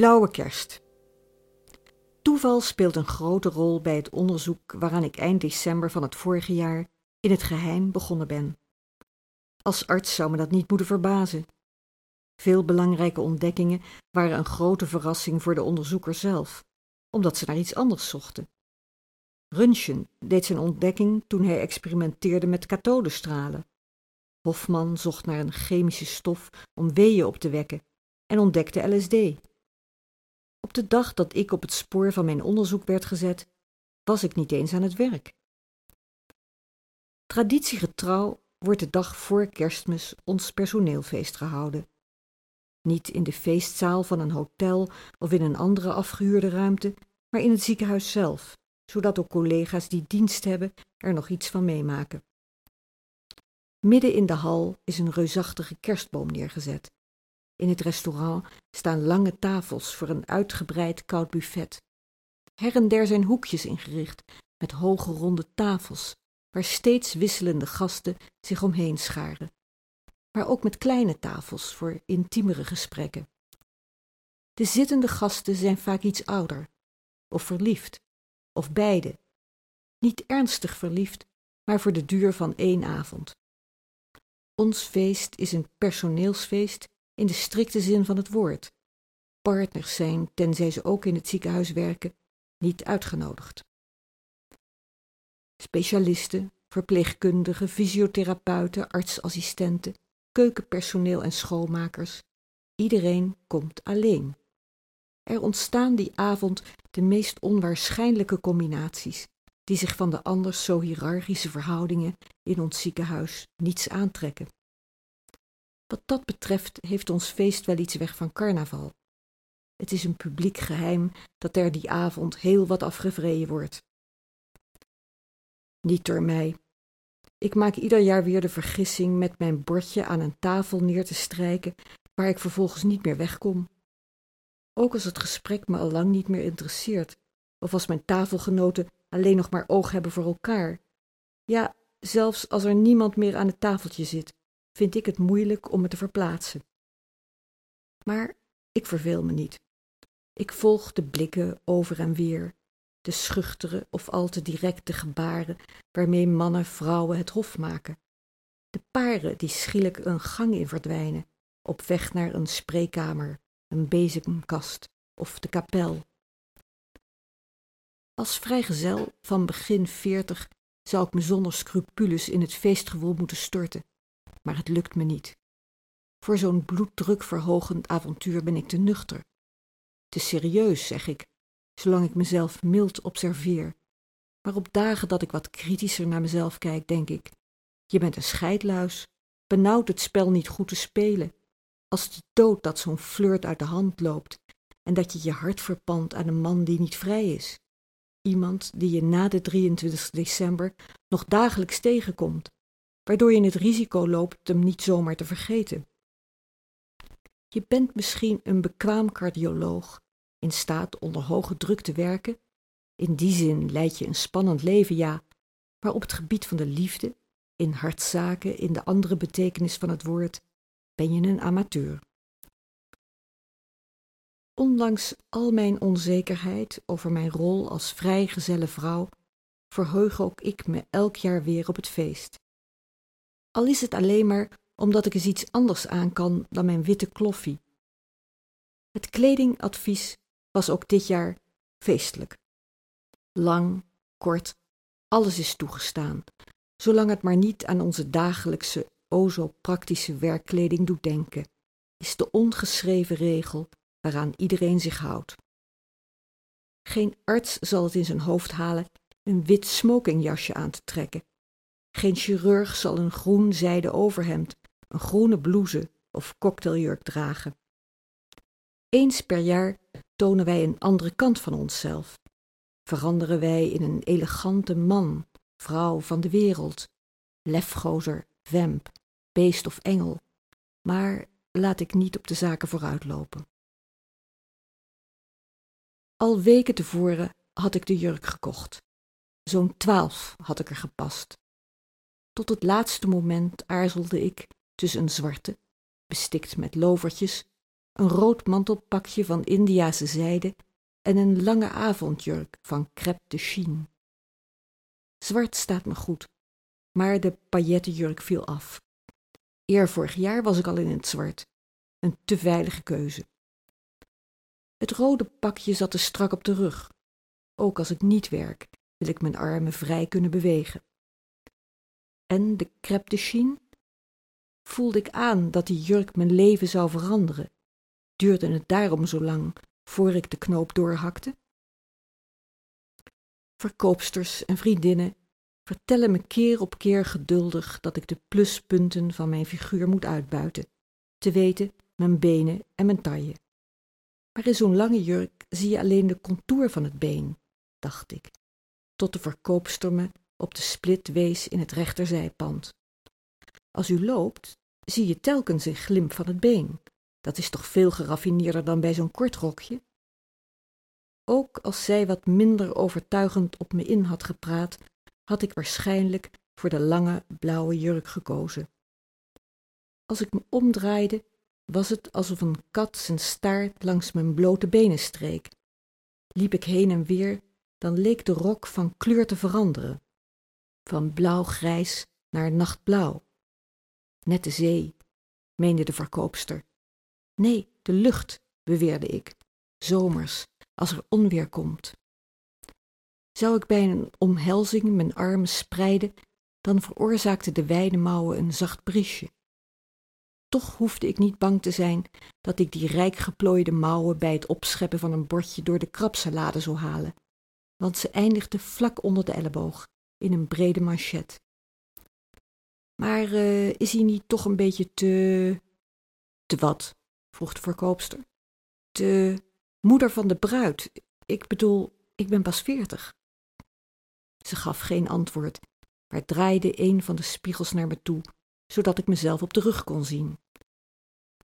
Blauwe kerst. Toeval speelt een grote rol bij het onderzoek waaraan ik eind december van het vorige jaar in het geheim begonnen ben. Als arts zou me dat niet moeten verbazen. Veel belangrijke ontdekkingen waren een grote verrassing voor de onderzoeker zelf, omdat ze naar iets anders zochten. Röntgen deed zijn ontdekking toen hij experimenteerde met kathodestralen. Hofman zocht naar een chemische stof om weeën op te wekken en ontdekte LSD. Op de dag dat ik op het spoor van mijn onderzoek werd gezet, was ik niet eens aan het werk. Traditiegetrouw wordt de dag voor kerstmis ons personeelfeest gehouden. Niet in de feestzaal van een hotel of in een andere afgehuurde ruimte, maar in het ziekenhuis zelf, zodat ook collega's die dienst hebben er nog iets van meemaken. Midden in de hal is een reusachtige kerstboom neergezet. In het restaurant staan lange tafels voor een uitgebreid koud buffet. Her en der zijn hoekjes ingericht met hoge ronde tafels, waar steeds wisselende gasten zich omheen scharen, maar ook met kleine tafels voor intiemere gesprekken. De zittende gasten zijn vaak iets ouder, of verliefd, of beide. Niet ernstig verliefd, maar voor de duur van één avond. Ons feest is een personeelsfeest in de strikte zin van het woord. Partners zijn, tenzij ze ook in het ziekenhuis werken, niet uitgenodigd. Specialisten, verpleegkundigen, fysiotherapeuten, artsassistenten, keukenpersoneel en schoonmakers, iedereen komt alleen. Er ontstaan die avond de meest onwaarschijnlijke combinaties, die zich van de anders zo hiërarchische verhoudingen in ons ziekenhuis niets aantrekken. Wat dat betreft heeft ons feest wel iets weg van carnaval. Het is een publiek geheim dat er die avond heel wat afgevreden wordt. Niet door mij. Ik maak ieder jaar weer de vergissing met mijn bordje aan een tafel neer te strijken waar ik vervolgens niet meer wegkom. Ook als het gesprek me al lang niet meer interesseert, of als mijn tafelgenoten alleen nog maar oog hebben voor elkaar. Ja, zelfs als er niemand meer aan het tafeltje zit, vind ik het moeilijk om me te verplaatsen. Maar ik verveel me niet. Ik volg de blikken over en weer, de schuchtere of al te directe gebaren waarmee mannen vrouwen het hof maken, de paren die schielijk een gang in verdwijnen, op weg naar een spreekkamer, een bezemkast of de kapel. Als vrijgezel van begin veertig zou ik me zonder scrupules in het feestgewoel moeten storten, maar het lukt me niet. Voor zo'n bloeddrukverhogend avontuur ben ik te nuchter. Te serieus, zeg ik, zolang ik mezelf mild observeer. Maar op dagen dat ik wat kritischer naar mezelf kijk, denk ik: je bent een scheidluis, benauwd het spel niet goed te spelen. Als de dood dat zo'n flirt uit de hand loopt en dat je je hart verpant aan een man die niet vrij is. Iemand die je na de 23 december nog dagelijks tegenkomt waardoor je het risico loopt hem niet zomaar te vergeten. Je bent misschien een bekwaam cardioloog, in staat onder hoge druk te werken. In die zin leid je een spannend leven, ja, maar op het gebied van de liefde, in hartzaken, in de andere betekenis van het woord, ben je een amateur. Ondanks al mijn onzekerheid over mijn rol als vrijgezelle vrouw, verheug ook ik me elk jaar weer op het feest al is het alleen maar omdat ik eens iets anders aan kan dan mijn witte kloffie. Het kledingadvies was ook dit jaar feestelijk. Lang, kort, alles is toegestaan, zolang het maar niet aan onze dagelijkse, o zo praktische werkkleding doet denken, is de ongeschreven regel waaraan iedereen zich houdt. Geen arts zal het in zijn hoofd halen een wit smokingjasje aan te trekken geen chirurg zal een groen zijden overhemd, een groene blouse of cocktailjurk dragen. Eens per jaar tonen wij een andere kant van onszelf. Veranderen wij in een elegante man, vrouw van de wereld, lefgozer, vamp, beest of engel. Maar laat ik niet op de zaken vooruitlopen. Al weken tevoren had ik de jurk gekocht. Zo'n twaalf had ik er gepast. Tot het laatste moment aarzelde ik tussen een zwarte, bestikt met lovertjes, een rood mantelpakje van Indiase zijde en een lange avondjurk van crêpe de chine. Zwart staat me goed, maar de paillettenjurk viel af. Eer vorig jaar was ik al in het zwart, een te veilige keuze. Het rode pakje zat te strak op de rug. Ook als ik niet werk, wil ik mijn armen vrij kunnen bewegen. En de crêpe de chine? Voelde ik aan dat die jurk mijn leven zou veranderen? Duurde het daarom zo lang voor ik de knoop doorhakte? Verkoopsters en vriendinnen vertellen me keer op keer geduldig dat ik de pluspunten van mijn figuur moet uitbuiten, te weten mijn benen en mijn taille. Maar in zo'n lange jurk zie je alleen de contour van het been, dacht ik, tot de verkoopster me op de split wees in het rechterzijpand. Als u loopt, zie je telkens een glimp van het been. Dat is toch veel geraffineerder dan bij zo'n kort rokje? Ook als zij wat minder overtuigend op me in had gepraat, had ik waarschijnlijk voor de lange blauwe jurk gekozen. Als ik me omdraaide, was het alsof een kat zijn staart langs mijn blote benen streek. Liep ik heen en weer, dan leek de rok van kleur te veranderen, van blauw-grijs naar nachtblauw. Net de zee, meende de verkoopster. Nee, de lucht, beweerde ik, zomers, als er onweer komt. Zou ik bij een omhelzing mijn armen spreiden, dan veroorzaakte de wijde mouwen een zacht briesje. Toch hoefde ik niet bang te zijn dat ik die rijk geplooide mouwen bij het opscheppen van een bordje door de krabsalade zou halen, want ze eindigde vlak onder de elleboog, in een brede manchet. Maar uh, is hij niet toch een beetje te. te wat? vroeg de verkoopster. Te moeder van de bruid. Ik bedoel, ik ben pas veertig. Ze gaf geen antwoord, maar draaide een van de spiegels naar me toe, zodat ik mezelf op de rug kon zien.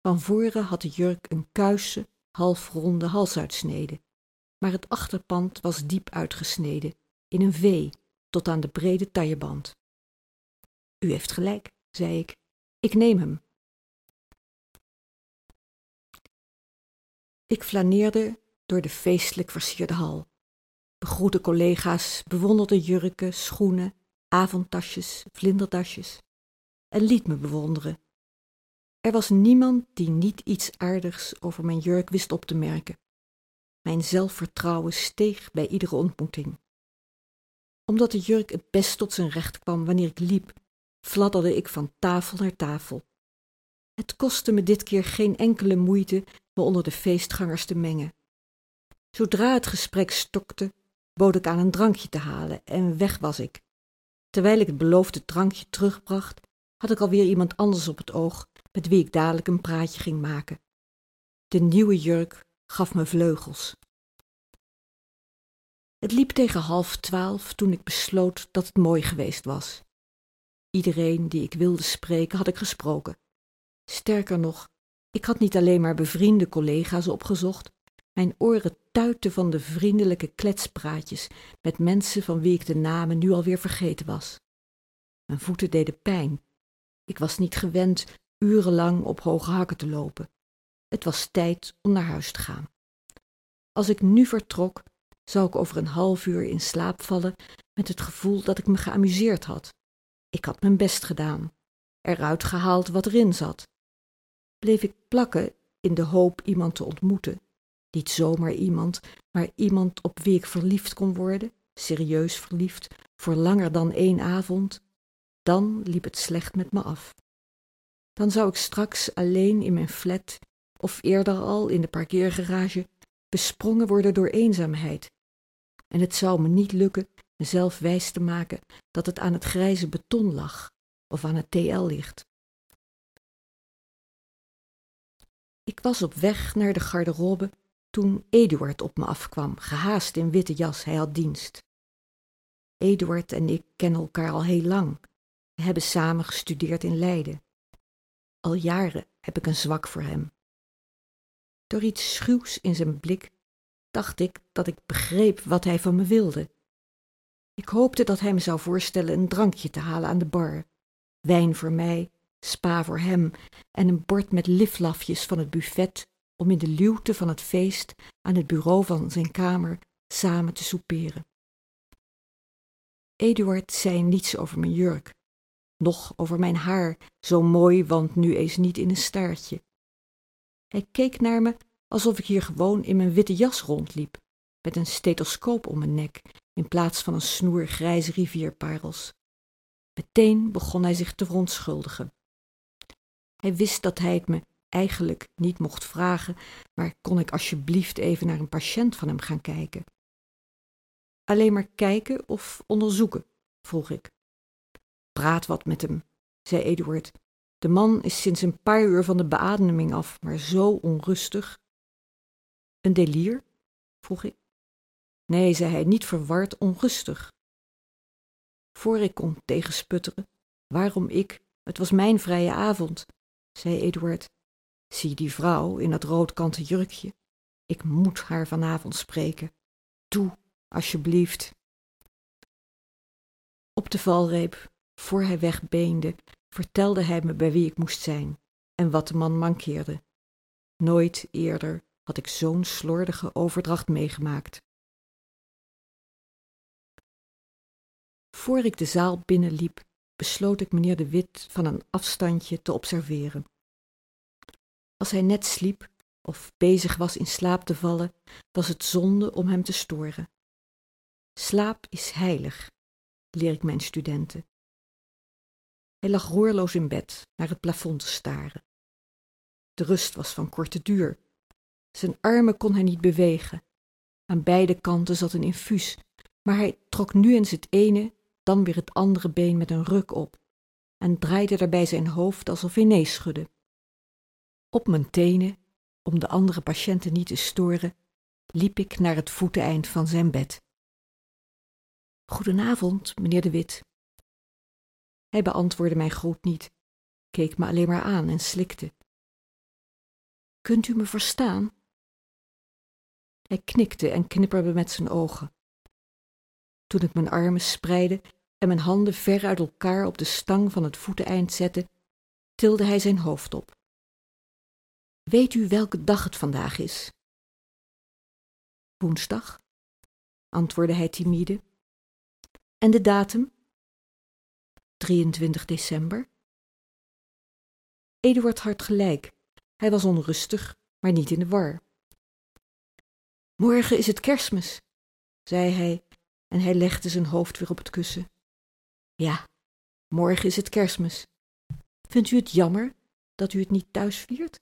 Van voren had de jurk een kuisse, halfronde halsuitsnede, maar het achterpand was diep uitgesneden, in een V, tot aan de brede tailleband. U heeft gelijk, zei ik. Ik neem hem. Ik flaneerde door de feestelijk versierde hal begroette collega's, bewonderde jurken, schoenen, avondtasjes, vlinderdasjes en liet me bewonderen. Er was niemand die niet iets aardigs over mijn jurk wist op te merken. Mijn zelfvertrouwen steeg bij iedere ontmoeting. Omdat de jurk het best tot zijn recht kwam wanneer ik liep, fladderde ik van tafel naar tafel. Het kostte me dit keer geen enkele moeite me onder de feestgangers te mengen. Zodra het gesprek stokte, bood ik aan een drankje te halen en weg was ik. Terwijl ik het beloofde drankje terugbracht, had ik alweer iemand anders op het oog met wie ik dadelijk een praatje ging maken. De nieuwe jurk gaf me vleugels. Het liep tegen half twaalf toen ik besloot dat het mooi geweest was. Iedereen die ik wilde spreken had ik gesproken. Sterker nog, ik had niet alleen maar bevriende collega's opgezocht, mijn oren tuiten van de vriendelijke kletspraatjes met mensen van wie ik de namen nu alweer vergeten was. Mijn voeten deden pijn. Ik was niet gewend urenlang op hoge hakken te lopen. Het was tijd om naar huis te gaan. Als ik nu vertrok, zou ik over een half uur in slaap vallen met het gevoel dat ik me geamuseerd had. Ik had mijn best gedaan, eruit gehaald wat erin zat. Bleef ik plakken in de hoop iemand te ontmoeten, niet zomaar iemand, maar iemand op wie ik verliefd kon worden, serieus verliefd, voor langer dan één avond, dan liep het slecht met me af. Dan zou ik straks alleen in mijn flat, of eerder al in de parkeergarage, besprongen worden door eenzaamheid. En het zou me niet lukken mezelf wijs te maken dat het aan het grijze beton lag of aan het TL-licht. Ik was op weg naar de garderobe toen Eduard op me afkwam, gehaast in witte jas, hij had dienst. Eduard en ik kennen elkaar al heel lang. We hebben samen gestudeerd in Leiden. Al jaren heb ik een zwak voor hem. Door iets schuws in zijn blik dacht ik dat ik begreep wat hij van me wilde. Ik hoopte dat hij me zou voorstellen een drankje te halen aan de bar. Wijn voor mij, spa voor hem en een bord met liflafjes van het buffet om in de luwte van het feest aan het bureau van zijn kamer samen te souperen. Eduard zei niets over mijn jurk, noch over mijn haar, zo mooi, want nu eens niet in een staartje. Hij keek naar me alsof ik hier gewoon in mijn witte jas rondliep, met een stethoscoop om mijn nek in plaats van een snoer grijze rivierparels. Meteen begon hij zich te verontschuldigen. Hij wist dat hij het me eigenlijk niet mocht vragen, maar kon ik alsjeblieft even naar een patiënt van hem gaan kijken? Alleen maar kijken of onderzoeken? vroeg ik. Praat wat met hem, zei Eduard. De man is sinds een paar uur van de beademing af, maar zo onrustig. Een delier? vroeg ik. Nee, zei hij, niet verward, onrustig. Voor ik kon tegensputteren, waarom ik, het was mijn vrije avond, zei Eduard. Zie die vrouw in dat roodkanten jurkje. Ik moet haar vanavond spreken. Doe, alsjeblieft. Op de valreep, voor hij wegbeende, vertelde hij me bij wie ik moest zijn en wat de man mankeerde. Nooit eerder had ik zo'n slordige overdracht meegemaakt. Voor ik de zaal binnenliep, besloot ik meneer de Wit van een afstandje te observeren. Als hij net sliep of bezig was in slaap te vallen, was het zonde om hem te storen. Slaap is heilig, leer ik mijn studenten. Hij lag roerloos in bed, naar het plafond te staren. De rust was van korte duur. Zijn armen kon hij niet bewegen. Aan beide kanten zat een infuus, maar hij trok nu eens het ene, dan weer het andere been met een ruk op en draaide daarbij zijn hoofd alsof hij nee schudde. Op mijn tenen, om de andere patiënten niet te storen, liep ik naar het voeteneind van zijn bed. Goedenavond, meneer de Wit. Hij beantwoordde mijn groet niet, keek me alleen maar aan en slikte. Kunt u me verstaan? Hij knikte en knipperde met zijn ogen. Toen ik mijn armen spreidde en mijn handen ver uit elkaar op de stang van het voeteneind zette, tilde hij zijn hoofd op. Weet u welke dag het vandaag is? Woensdag, antwoordde hij timide. En de datum? 23 december. Eduard had gelijk. Hij was onrustig, maar niet in de war. Morgen is het kerstmis, zei hij, en hij legde zijn hoofd weer op het kussen. Ja, morgen is het kerstmis. Vindt u het jammer dat u het niet thuis viert?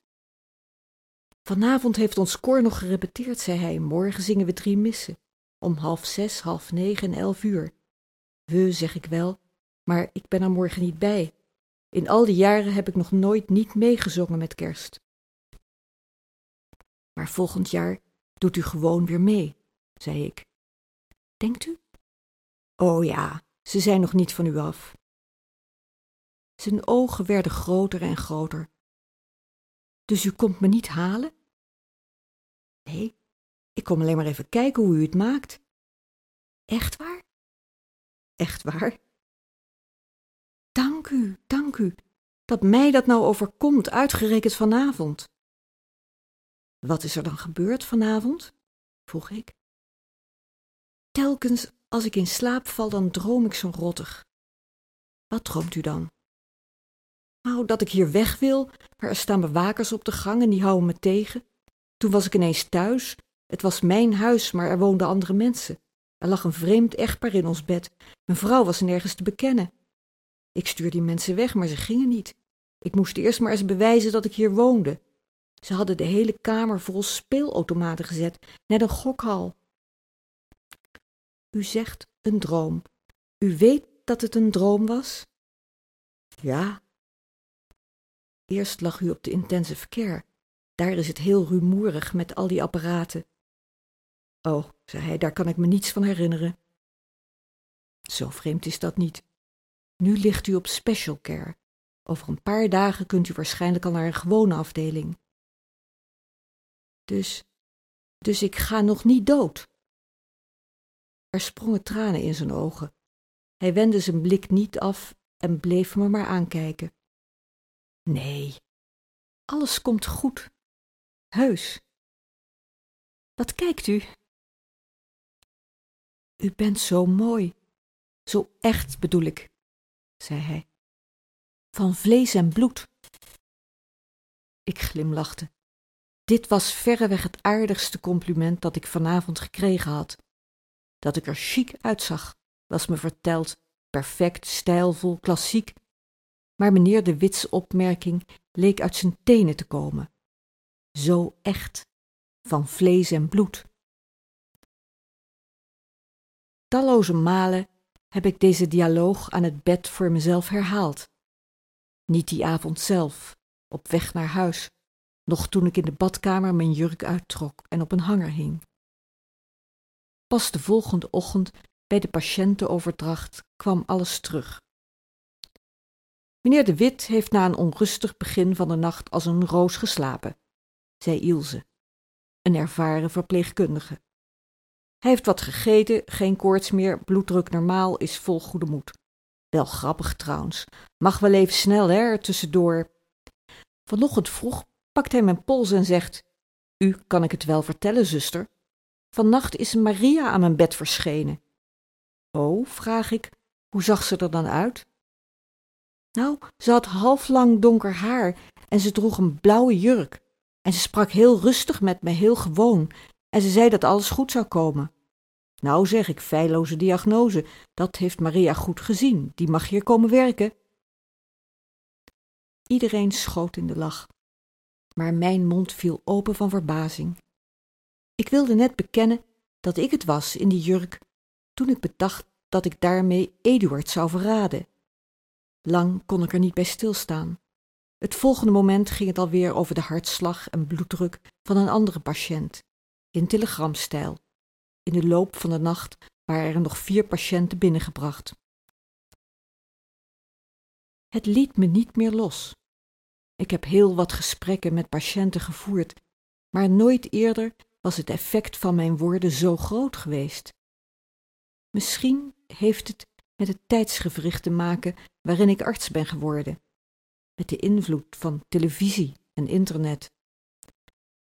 Vanavond heeft ons koor nog gerepeteerd, zei hij. Morgen zingen we drie missen. Om half zes, half negen en elf uur. We, zeg ik wel, maar ik ben er morgen niet bij. In al die jaren heb ik nog nooit niet meegezongen met kerst. Maar volgend jaar doet u gewoon weer mee, zei ik. Denkt u? Oh ja, ze zijn nog niet van u af. Zijn ogen werden groter en groter. Dus u komt me niet halen? Nee, ik kom alleen maar even kijken hoe u het maakt. Echt waar? Echt waar? Dank u, dank u, dat mij dat nou overkomt, uitgerekend vanavond. Wat is er dan gebeurd vanavond? vroeg ik. Telkens als ik in slaap val, dan droom ik zo rottig. Wat droomt u dan? Nou, dat ik hier weg wil, maar er staan bewakers op de gang en die houden me tegen. Toen was ik ineens thuis. Het was mijn huis, maar er woonden andere mensen. Er lag een vreemd echtpaar in ons bed. Mijn vrouw was nergens te bekennen. Ik stuurde die mensen weg, maar ze gingen niet. Ik moest eerst maar eens bewijzen dat ik hier woonde. Ze hadden de hele kamer vol speelautomaten gezet, net een gokhal. U zegt een droom. U weet dat het een droom was? Ja. Eerst lag u op de intensive care. Daar is het heel rumoerig met al die apparaten. Oh, zei hij, daar kan ik me niets van herinneren. Zo vreemd is dat niet. Nu ligt u op special care. Over een paar dagen kunt u waarschijnlijk al naar een gewone afdeling. Dus, dus ik ga nog niet dood. Er sprongen tranen in zijn ogen. Hij wendde zijn blik niet af en bleef me maar aankijken. Nee, alles komt goed, heus. Wat kijkt u? U bent zo mooi, zo echt bedoel ik, zei hij. Van vlees en bloed. Ik glimlachte. Dit was verreweg het aardigste compliment dat ik vanavond gekregen had. Dat ik er chic uitzag, was me verteld, perfect, stijlvol, klassiek. Maar meneer de Wits opmerking leek uit zijn tenen te komen. Zo echt, van vlees en bloed. Talloze malen heb ik deze dialoog aan het bed voor mezelf herhaald. Niet die avond zelf, op weg naar huis, nog toen ik in de badkamer mijn jurk uittrok en op een hanger hing. Pas de volgende ochtend bij de patiëntenoverdracht kwam alles terug. Meneer de Wit heeft na een onrustig begin van de nacht als een roos geslapen, zei Ilse, een ervaren verpleegkundige. Hij heeft wat gegeten, geen koorts meer, bloeddruk normaal, is vol goede moed. Wel grappig trouwens. Mag wel even snel, hè, tussendoor. Vanochtend vroeg pakt hij mijn pols en zegt: U kan ik het wel vertellen, zuster. Vannacht is Maria aan mijn bed verschenen. Oh, vraag ik, hoe zag ze er dan uit? Nou, ze had halflang donker haar en ze droeg een blauwe jurk. En ze sprak heel rustig met me, heel gewoon, en ze zei dat alles goed zou komen. Nou zeg ik, feilloze diagnose, dat heeft Maria goed gezien, die mag hier komen werken. Iedereen schoot in de lach, maar mijn mond viel open van verbazing. Ik wilde net bekennen dat ik het was in die jurk, toen ik bedacht dat ik daarmee Eduard zou verraden. Lang kon ik er niet bij stilstaan. Het volgende moment ging het alweer over de hartslag en bloeddruk van een andere patiënt, in telegramstijl. In de loop van de nacht waren er nog vier patiënten binnengebracht. Het liet me niet meer los. Ik heb heel wat gesprekken met patiënten gevoerd, maar nooit eerder was het effect van mijn woorden zo groot geweest. Misschien heeft het met het tijdsgewricht te maken waarin ik arts ben geworden, met de invloed van televisie en internet.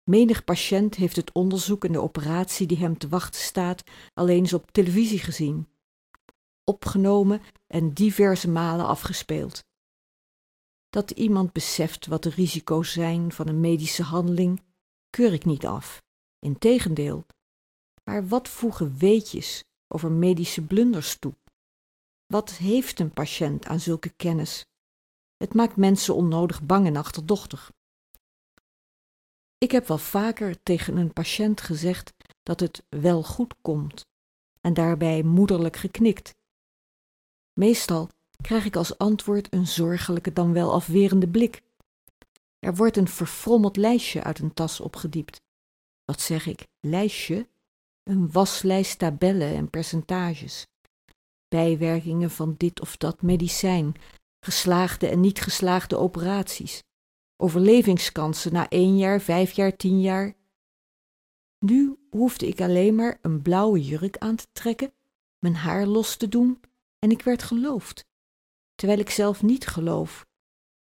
Menig patiënt heeft het onderzoek en de operatie die hem te wachten staat alleen eens op televisie gezien, opgenomen en diverse malen afgespeeld. Dat iemand beseft wat de risico's zijn van een medische handeling, keur ik niet af. Integendeel. Maar wat voegen weetjes over medische blunders toe? Wat heeft een patiënt aan zulke kennis? Het maakt mensen onnodig bang en achterdochtig. Ik heb wel vaker tegen een patiënt gezegd dat het wel goed komt en daarbij moederlijk geknikt. Meestal krijg ik als antwoord een zorgelijke dan wel afwerende blik. Er wordt een verfrommeld lijstje uit een tas opgediept. Wat zeg ik, lijstje? Een waslijst tabellen en percentages. Bijwerkingen van dit of dat medicijn, geslaagde en niet geslaagde operaties, overlevingskansen na één jaar, vijf jaar, tien jaar. Nu hoefde ik alleen maar een blauwe jurk aan te trekken, mijn haar los te doen en ik werd geloofd, terwijl ik zelf niet geloof.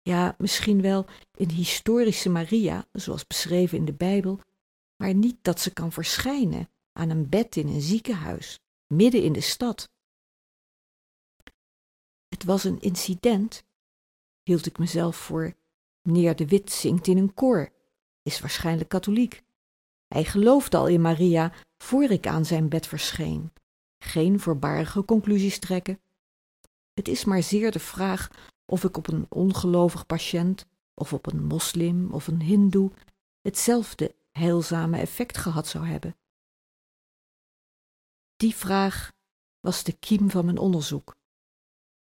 Ja, misschien wel in historische Maria, zoals beschreven in de Bijbel, maar niet dat ze kan verschijnen aan een bed in een ziekenhuis, midden in de stad. Het was een incident, hield ik mezelf voor. Meneer de Wit zingt in een koor, is waarschijnlijk katholiek. Hij geloofde al in Maria voor ik aan zijn bed verscheen. Geen voorbarige conclusies trekken. Het is maar zeer de vraag of ik op een ongelovig patiënt, of op een moslim of een hindoe, hetzelfde heilzame effect gehad zou hebben. Die vraag was de kiem van mijn onderzoek.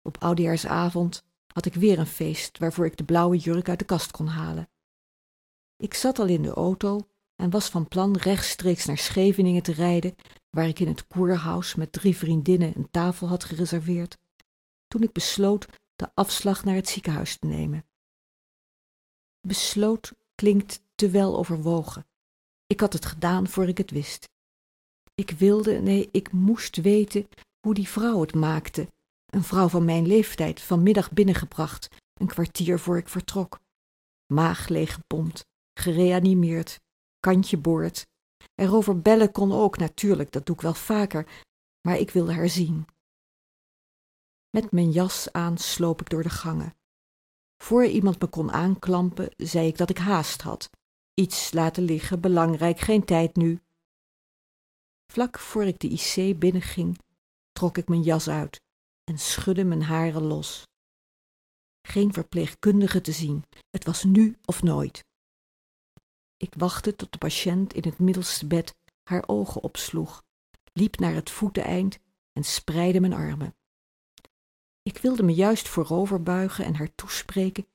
Op oudejaarsavond had ik weer een feest waarvoor ik de blauwe jurk uit de kast kon halen. Ik zat al in de auto en was van plan rechtstreeks naar Scheveningen te rijden, waar ik in het koerhuis met drie vriendinnen een tafel had gereserveerd, toen ik besloot de afslag naar het ziekenhuis te nemen. Besloot klinkt te wel overwogen. Ik had het gedaan voor ik het wist. Ik wilde, nee, ik moest weten hoe die vrouw het maakte. Een vrouw van mijn leeftijd, vanmiddag binnengebracht, een kwartier voor ik vertrok. Maag leeggepompt, gereanimeerd, kantje boord. Erover bellen kon ook, natuurlijk, dat doe ik wel vaker, maar ik wilde haar zien. Met mijn jas aan sloop ik door de gangen. Voor iemand me kon aanklampen, zei ik dat ik haast had. Iets laten liggen, belangrijk, geen tijd nu. Vlak voor ik de IC binnenging, trok ik mijn jas uit en schudde mijn haren los. Geen verpleegkundige te zien, het was nu of nooit. Ik wachtte tot de patiënt in het middelste bed haar ogen opsloeg, liep naar het voeteneind en spreidde mijn armen. Ik wilde me juist voorover buigen en haar toespreken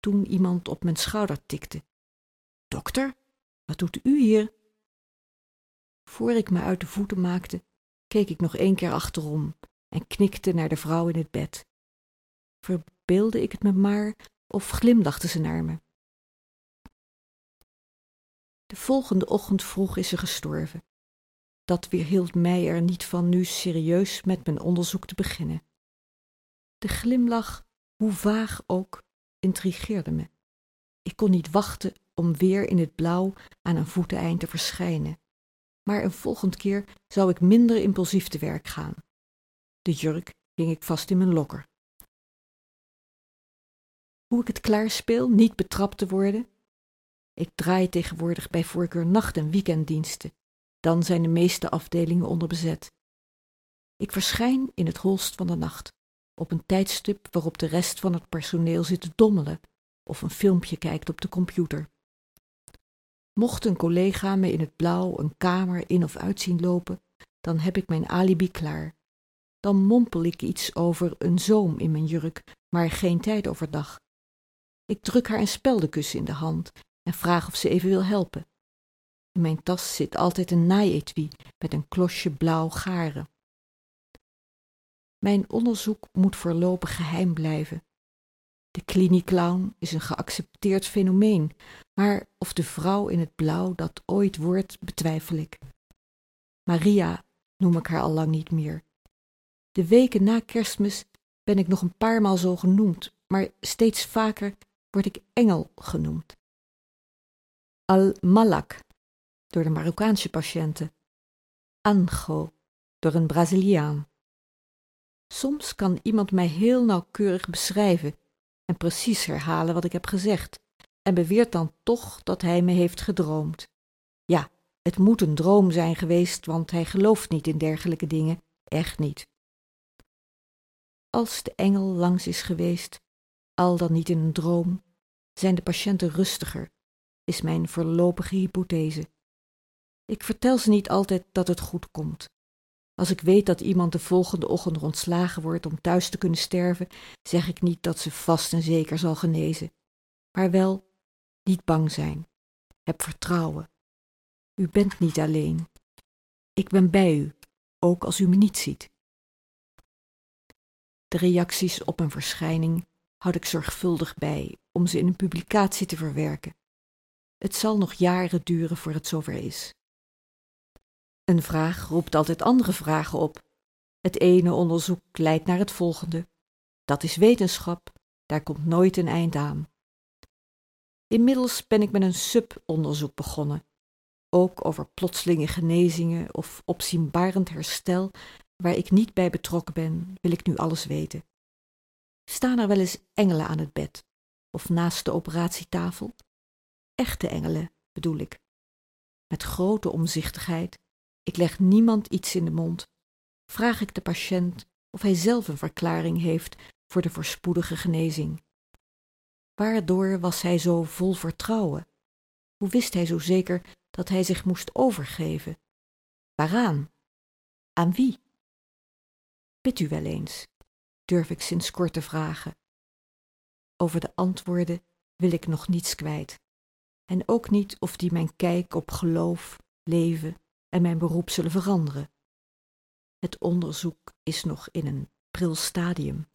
toen iemand op mijn schouder tikte. Dokter, wat doet u hier? Voor ik me uit de voeten maakte, keek ik nog één keer achterom en knikte naar de vrouw in het bed. Verbeelde ik het me maar of glimlachte ze naar me? De volgende ochtend vroeg is ze gestorven. Dat weerhield mij er niet van nu serieus met mijn onderzoek te beginnen. De glimlach, hoe vaag ook, intrigeerde me. Ik kon niet wachten om weer in het blauw aan een voeteneind te verschijnen. Maar een volgend keer zou ik minder impulsief te werk gaan. De jurk hing ik vast in mijn lokker. Hoe ik het klaarspeel niet betrapt te worden? Ik draai tegenwoordig bij voorkeur nacht- en weekenddiensten. Dan zijn de meeste afdelingen onderbezet. Ik verschijn in het holst van de nacht op een tijdstip waarop de rest van het personeel zit te dommelen of een filmpje kijkt op de computer. Mocht een collega me in het blauw een kamer in of uit zien lopen, dan heb ik mijn alibi klaar. Dan mompel ik iets over een zoom in mijn jurk, maar geen tijd overdag. Ik druk haar een speldenkussen in de hand en vraag of ze even wil helpen. In mijn tas zit altijd een naaietui met een klosje blauw garen. Mijn onderzoek moet voorlopig geheim blijven. De kliniekclown is een geaccepteerd fenomeen, maar of de vrouw in het blauw dat ooit wordt, betwijfel ik. Maria noem ik haar al lang niet meer. De weken na kerstmis ben ik nog een paar maal zo genoemd, maar steeds vaker word ik engel genoemd. Al-Malak door de Marokkaanse patiënten. Ango door een Braziliaan. Soms kan iemand mij heel nauwkeurig beschrijven en precies herhalen wat ik heb gezegd, en beweert dan toch dat hij me heeft gedroomd. Ja, het moet een droom zijn geweest, want hij gelooft niet in dergelijke dingen, echt niet. Als de engel langs is geweest, al dan niet in een droom, zijn de patiënten rustiger, is mijn voorlopige hypothese. Ik vertel ze niet altijd dat het goed komt. Als ik weet dat iemand de volgende ochtend ontslagen wordt om thuis te kunnen sterven, zeg ik niet dat ze vast en zeker zal genezen, maar wel niet bang zijn. Heb vertrouwen. U bent niet alleen. Ik ben bij u, ook als u me niet ziet. De reacties op een verschijning houd ik zorgvuldig bij om ze in een publicatie te verwerken. Het zal nog jaren duren voor het zover is. Een vraag roept altijd andere vragen op. Het ene onderzoek leidt naar het volgende. Dat is wetenschap, daar komt nooit een eind aan. Inmiddels ben ik met een subonderzoek begonnen, ook over plotselinge genezingen of opzienbarend herstel, waar ik niet bij betrokken ben, wil ik nu alles weten. Staan er wel eens engelen aan het bed of naast de operatietafel? Echte engelen, bedoel ik. Met grote omzichtigheid ik leg niemand iets in de mond. Vraag ik de patiënt of hij zelf een verklaring heeft voor de voorspoedige genezing. Waardoor was hij zo vol vertrouwen? Hoe wist hij zo zeker dat hij zich moest overgeven? Waaraan? Aan wie? Bidt u wel eens, durf ik sinds kort te vragen. Over de antwoorden wil ik nog niets kwijt, en ook niet of die mijn kijk op geloof, leven en mijn beroep zullen veranderen. Het onderzoek is nog in een pril stadium.